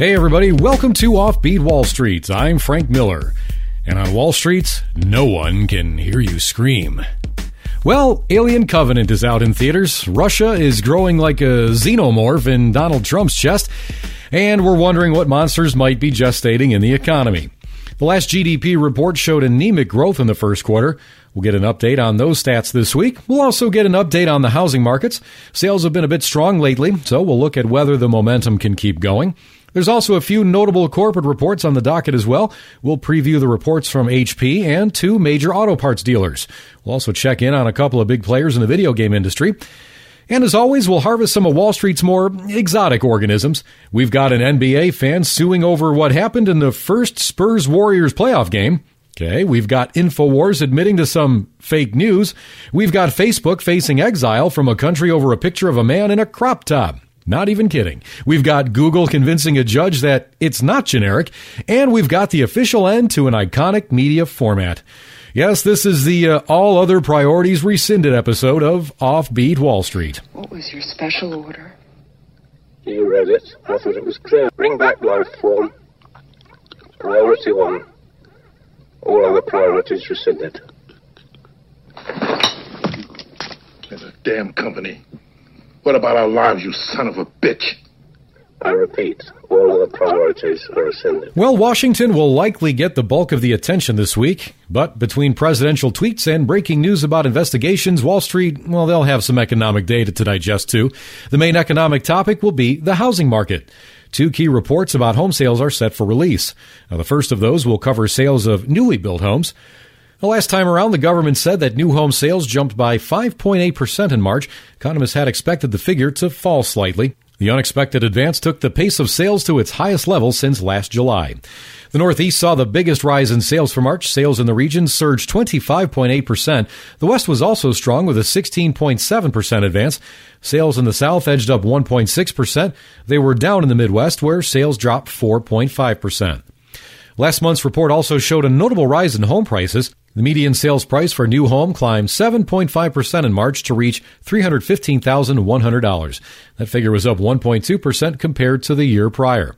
Hey, everybody, welcome to Offbeat Wall Street. I'm Frank Miller. And on Wall Street, no one can hear you scream. Well, Alien Covenant is out in theaters. Russia is growing like a xenomorph in Donald Trump's chest. And we're wondering what monsters might be gestating in the economy. The last GDP report showed anemic growth in the first quarter. We'll get an update on those stats this week. We'll also get an update on the housing markets. Sales have been a bit strong lately, so we'll look at whether the momentum can keep going. There's also a few notable corporate reports on the docket as well. We'll preview the reports from HP and two major auto parts dealers. We'll also check in on a couple of big players in the video game industry. And as always, we'll harvest some of Wall Street's more exotic organisms. We've got an NBA fan suing over what happened in the first Spurs Warriors playoff game. Okay, we've got InfoWars admitting to some fake news. We've got Facebook facing exile from a country over a picture of a man in a crop top. Not even kidding. We've got Google convincing a judge that it's not generic, and we've got the official end to an iconic media format. Yes, this is the uh, All Other Priorities Rescinded episode of Offbeat Wall Street. What was your special order? You read it. I thought it was clear. Bring back life form. Priority one. All other priorities rescinded. There's a damn company. What about our lives, you son of a bitch? I repeat, all other priorities are rescinded. Well, Washington will likely get the bulk of the attention this week, but between presidential tweets and breaking news about investigations, Wall Street, well, they'll have some economic data to digest too. The main economic topic will be the housing market. Two key reports about home sales are set for release. Now, the first of those will cover sales of newly built homes. The last time around, the government said that new home sales jumped by 5.8% in March. Economists had expected the figure to fall slightly. The unexpected advance took the pace of sales to its highest level since last July. The Northeast saw the biggest rise in sales for March. Sales in the region surged 25.8%. The West was also strong with a 16.7% advance. Sales in the South edged up 1.6%. They were down in the Midwest where sales dropped 4.5%. Last month's report also showed a notable rise in home prices. The median sales price for a new home climbed 7.5% in March to reach $315,100. That figure was up 1.2% compared to the year prior.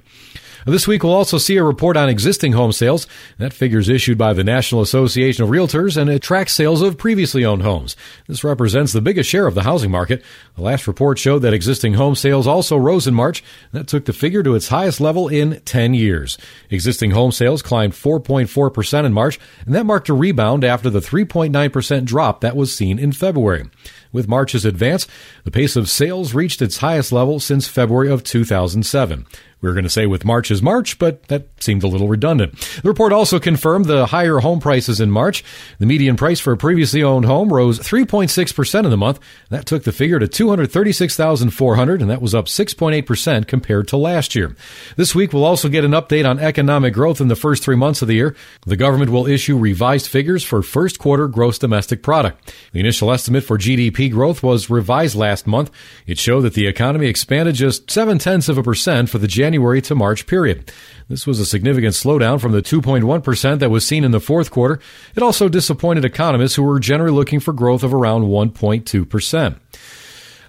This week, we'll also see a report on existing home sales. That figure is issued by the National Association of Realtors and it tracks sales of previously owned homes. This represents the biggest share of the housing market. The last report showed that existing home sales also rose in March. That took the figure to its highest level in 10 years. Existing home sales climbed 4.4% in March, and that marked a rebound after the 3.9% drop that was seen in February. With March's advance, the pace of sales reached its highest level since February of 2007. We were going to say with March is March, but that seemed a little redundant. The report also confirmed the higher home prices in March. The median price for a previously owned home rose 3.6% in the month. That took the figure to 236,400 and that was up 6.8% compared to last year. This week we'll also get an update on economic growth in the first 3 months of the year. The government will issue revised figures for first quarter gross domestic product. The initial estimate for GDP growth was revised last month. It showed that the economy expanded just 7 tenths of a percent for the January January to March period. This was a significant slowdown from the 2.1% that was seen in the fourth quarter. It also disappointed economists who were generally looking for growth of around 1.2%.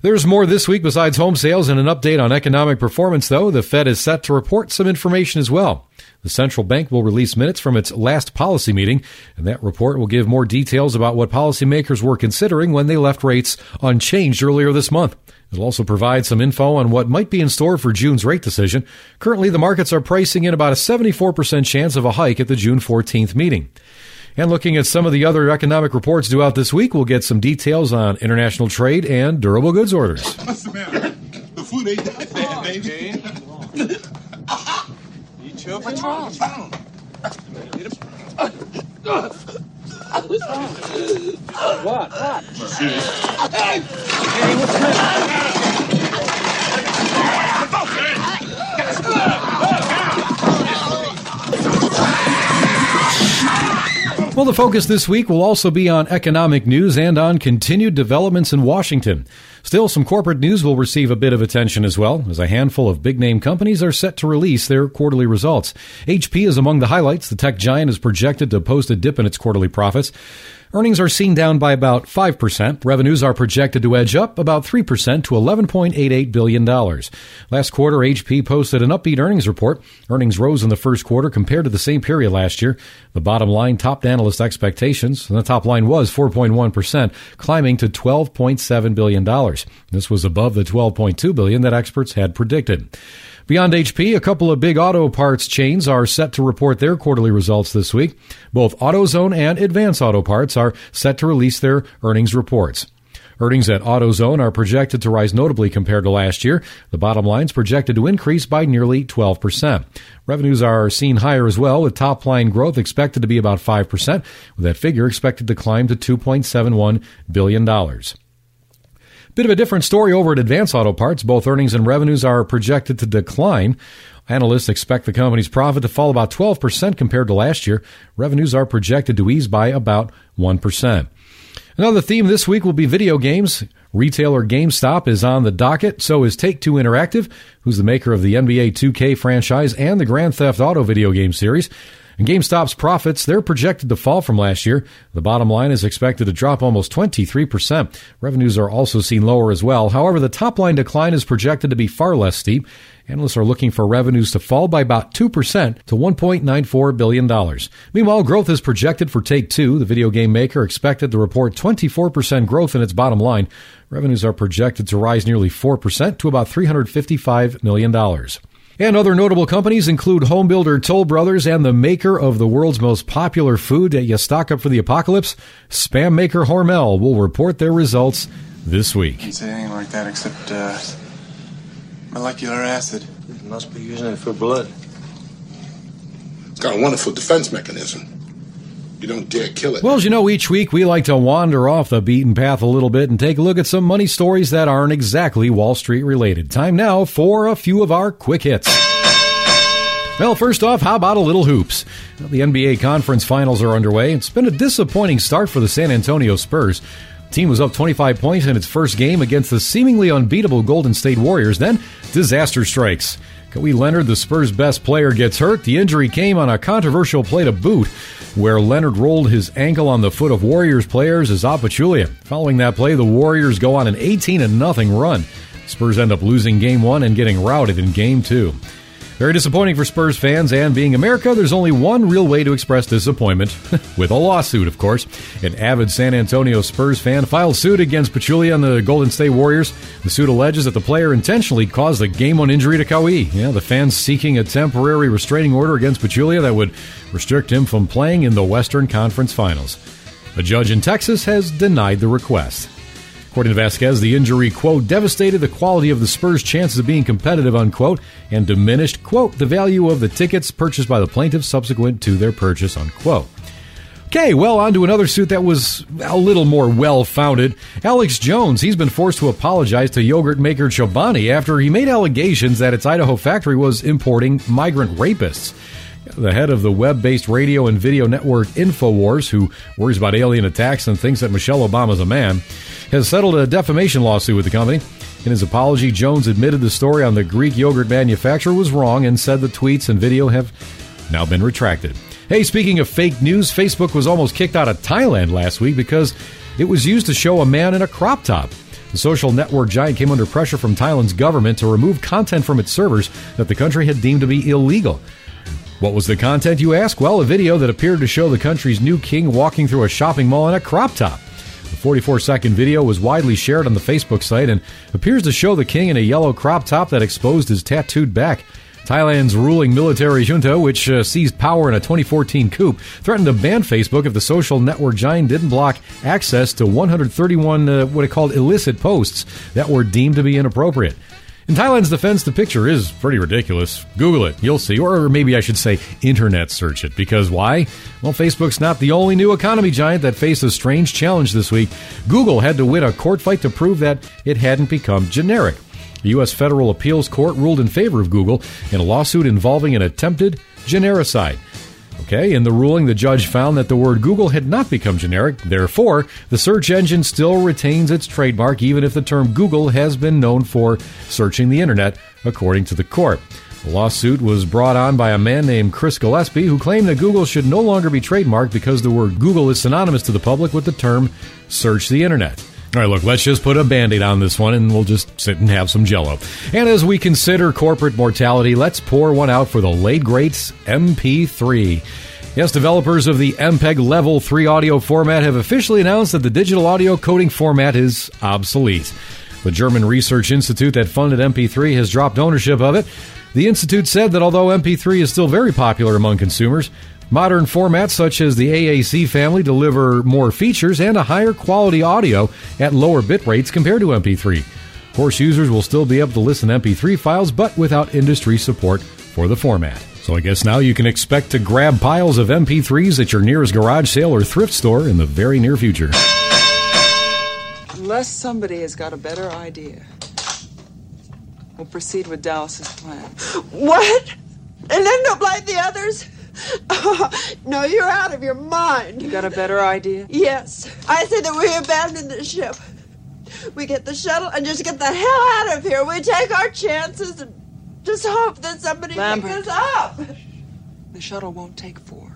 There's more this week besides home sales and an update on economic performance, though. The Fed is set to report some information as well. The central bank will release minutes from its last policy meeting, and that report will give more details about what policymakers were considering when they left rates unchanged earlier this month. It'll also provide some info on what might be in store for June's rate decision. Currently, the markets are pricing in about a 74% chance of a hike at the June 14th meeting. And looking at some of the other economic reports due out this week, we'll get some details on international trade and durable goods orders. What's the matter? The food ain't that bad, baby. You chill What's? What's wrong? What's wrong? What? What? Hey, what's the Well, the focus this week will also be on economic news and on continued developments in Washington. Still, some corporate news will receive a bit of attention as well, as a handful of big name companies are set to release their quarterly results. HP is among the highlights. The tech giant is projected to post a dip in its quarterly profits. Earnings are seen down by about 5%. Revenues are projected to edge up about 3% to $11.88 billion. Last quarter, HP posted an upbeat earnings report. Earnings rose in the first quarter compared to the same period last year. The bottom line topped analyst expectations, and the top line was 4.1%, climbing to $12.7 billion. This was above the 12.2 billion that experts had predicted. Beyond HP, a couple of big auto parts chains are set to report their quarterly results this week. Both AutoZone and Advance Auto Parts are set to release their earnings reports. Earnings at AutoZone are projected to rise notably compared to last year. The bottom line is projected to increase by nearly 12%. Revenues are seen higher as well, with top line growth expected to be about 5%, with that figure expected to climb to $2.71 billion. Bit of a different story over at Advance Auto Parts. Both earnings and revenues are projected to decline. Analysts expect the company's profit to fall about 12% compared to last year. Revenues are projected to ease by about 1%. Another theme this week will be video games. Retailer GameStop is on the docket, so is Take Two Interactive, who's the maker of the NBA 2K franchise and the Grand Theft Auto video game series. And GameStop's profits, they're projected to fall from last year. The bottom line is expected to drop almost 23%. Revenues are also seen lower as well. However, the top line decline is projected to be far less steep. Analysts are looking for revenues to fall by about 2% to $1.94 billion. Meanwhile, growth is projected for Take Two. The video game maker expected to report 24% growth in its bottom line. Revenues are projected to rise nearly 4% to about $355 million. And other notable companies include home builder Toll Brothers and the maker of the world's most popular food that you stock up for the apocalypse, spam maker Hormel, will report their results this week. Can't say anything like that except uh, molecular acid. It Must be using it for blood. It's got a wonderful defense mechanism. You don't dare kill it. Well, as you know, each week we like to wander off the beaten path a little bit and take a look at some money stories that aren't exactly Wall Street related. Time now for a few of our quick hits. Well, first off, how about a little hoops? Well, the NBA conference finals are underway. It's been a disappointing start for the San Antonio Spurs. The team was up 25 points in its first game against the seemingly unbeatable Golden State Warriors. Then, disaster strikes. Kawhi Leonard, the Spurs' best player, gets hurt. The injury came on a controversial play to boot, where Leonard rolled his ankle on the foot of Warriors players Zaza Pachulia. Following that play, the Warriors go on an 18 0 run. Spurs end up losing game one and getting routed in game two. Very disappointing for Spurs fans, and being America, there's only one real way to express disappointment with a lawsuit, of course. An avid San Antonio Spurs fan filed suit against Pachulia and the Golden State Warriors. The suit alleges that the player intentionally caused a game one injury to Kawhi. Yeah, the fans seeking a temporary restraining order against Pachulia that would restrict him from playing in the Western Conference Finals. A judge in Texas has denied the request. According to Vasquez, the injury, quote, devastated the quality of the Spurs' chances of being competitive, unquote, and diminished, quote, the value of the tickets purchased by the plaintiffs subsequent to their purchase, unquote. Okay, well, on to another suit that was a little more well founded. Alex Jones, he's been forced to apologize to yogurt maker Chobani after he made allegations that its Idaho factory was importing migrant rapists. The head of the web based radio and video network InfoWars, who worries about alien attacks and thinks that Michelle Obama's a man, has settled a defamation lawsuit with the company. In his apology, Jones admitted the story on the Greek yogurt manufacturer was wrong and said the tweets and video have now been retracted. Hey, speaking of fake news, Facebook was almost kicked out of Thailand last week because it was used to show a man in a crop top. The social network giant came under pressure from Thailand's government to remove content from its servers that the country had deemed to be illegal. What was the content, you ask? Well, a video that appeared to show the country's new king walking through a shopping mall in a crop top. The 44 second video was widely shared on the Facebook site and appears to show the king in a yellow crop top that exposed his tattooed back. Thailand's ruling military junta, which uh, seized power in a 2014 coup, threatened to ban Facebook if the social network giant didn't block access to 131 uh, what it called illicit posts that were deemed to be inappropriate. In Thailand's defense, the picture is pretty ridiculous. Google it, you'll see. Or maybe I should say internet search it. Because why? Well, Facebook's not the only new economy giant that faced a strange challenge this week. Google had to win a court fight to prove that it hadn't become generic. The U.S. Federal Appeals Court ruled in favor of Google in a lawsuit involving an attempted genericide. Okay, in the ruling, the judge found that the word Google had not become generic. Therefore, the search engine still retains its trademark, even if the term Google has been known for searching the internet, according to the court. The lawsuit was brought on by a man named Chris Gillespie, who claimed that Google should no longer be trademarked because the word Google is synonymous to the public with the term search the internet. All right, look, let's just put a band aid on this one and we'll just sit and have some jello. And as we consider corporate mortality, let's pour one out for the late greats MP3. Yes, developers of the MPEG Level 3 audio format have officially announced that the digital audio coding format is obsolete. The German Research Institute that funded MP3 has dropped ownership of it. The Institute said that although MP3 is still very popular among consumers, Modern formats such as the AAC family deliver more features and a higher quality audio at lower bit rates compared to MP3. Of course, users will still be able to listen to MP3 files, but without industry support for the format. So I guess now you can expect to grab piles of MP3s at your nearest garage sale or thrift store in the very near future. Unless somebody has got a better idea, we'll proceed with Dallas's plan. What? And end up like the others? no, you're out of your mind. You got a better idea? Yes. I say that we abandon the ship. We get the shuttle and just get the hell out of here. We take our chances and just hope that somebody Lambert. picks us up. The shuttle won't take four.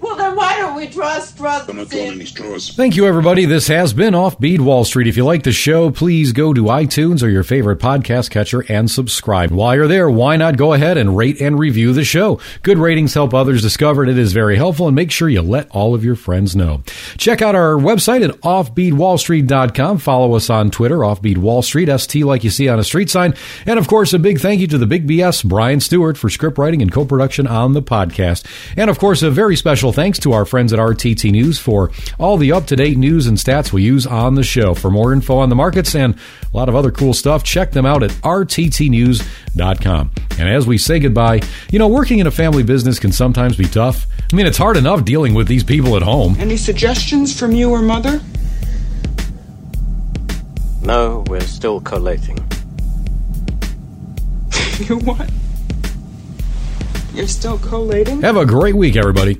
Well, then why don't we trust brothers? I'm not throwing any straws. Thank you, everybody. This has been Offbeat Wall Street. If you like the show, please go to iTunes or your favorite podcast catcher and subscribe. While you're there, why not go ahead and rate and review the show? Good ratings help others discover it. It is very helpful, and make sure you let all of your friends know. Check out our website at offbeatwallstreet.com. Follow us on Twitter, Offbeat Wall Street, ST like you see on a street sign. And of course, a big thank you to the Big BS, Brian Stewart, for script writing and co-production on the podcast. And of course, a very special thanks to our friends at RTT News for all the up-to-date news and stats we use on the show. For more info on the markets and a lot of other cool stuff, check them out at rttnews.com. And as we say goodbye, you know, working in a family business can sometimes be tough. I mean, it's hard enough dealing with these people at home. Any suggestions from you or Mother? No, we're still collating. you what? You're still collating? Have a great week, everybody.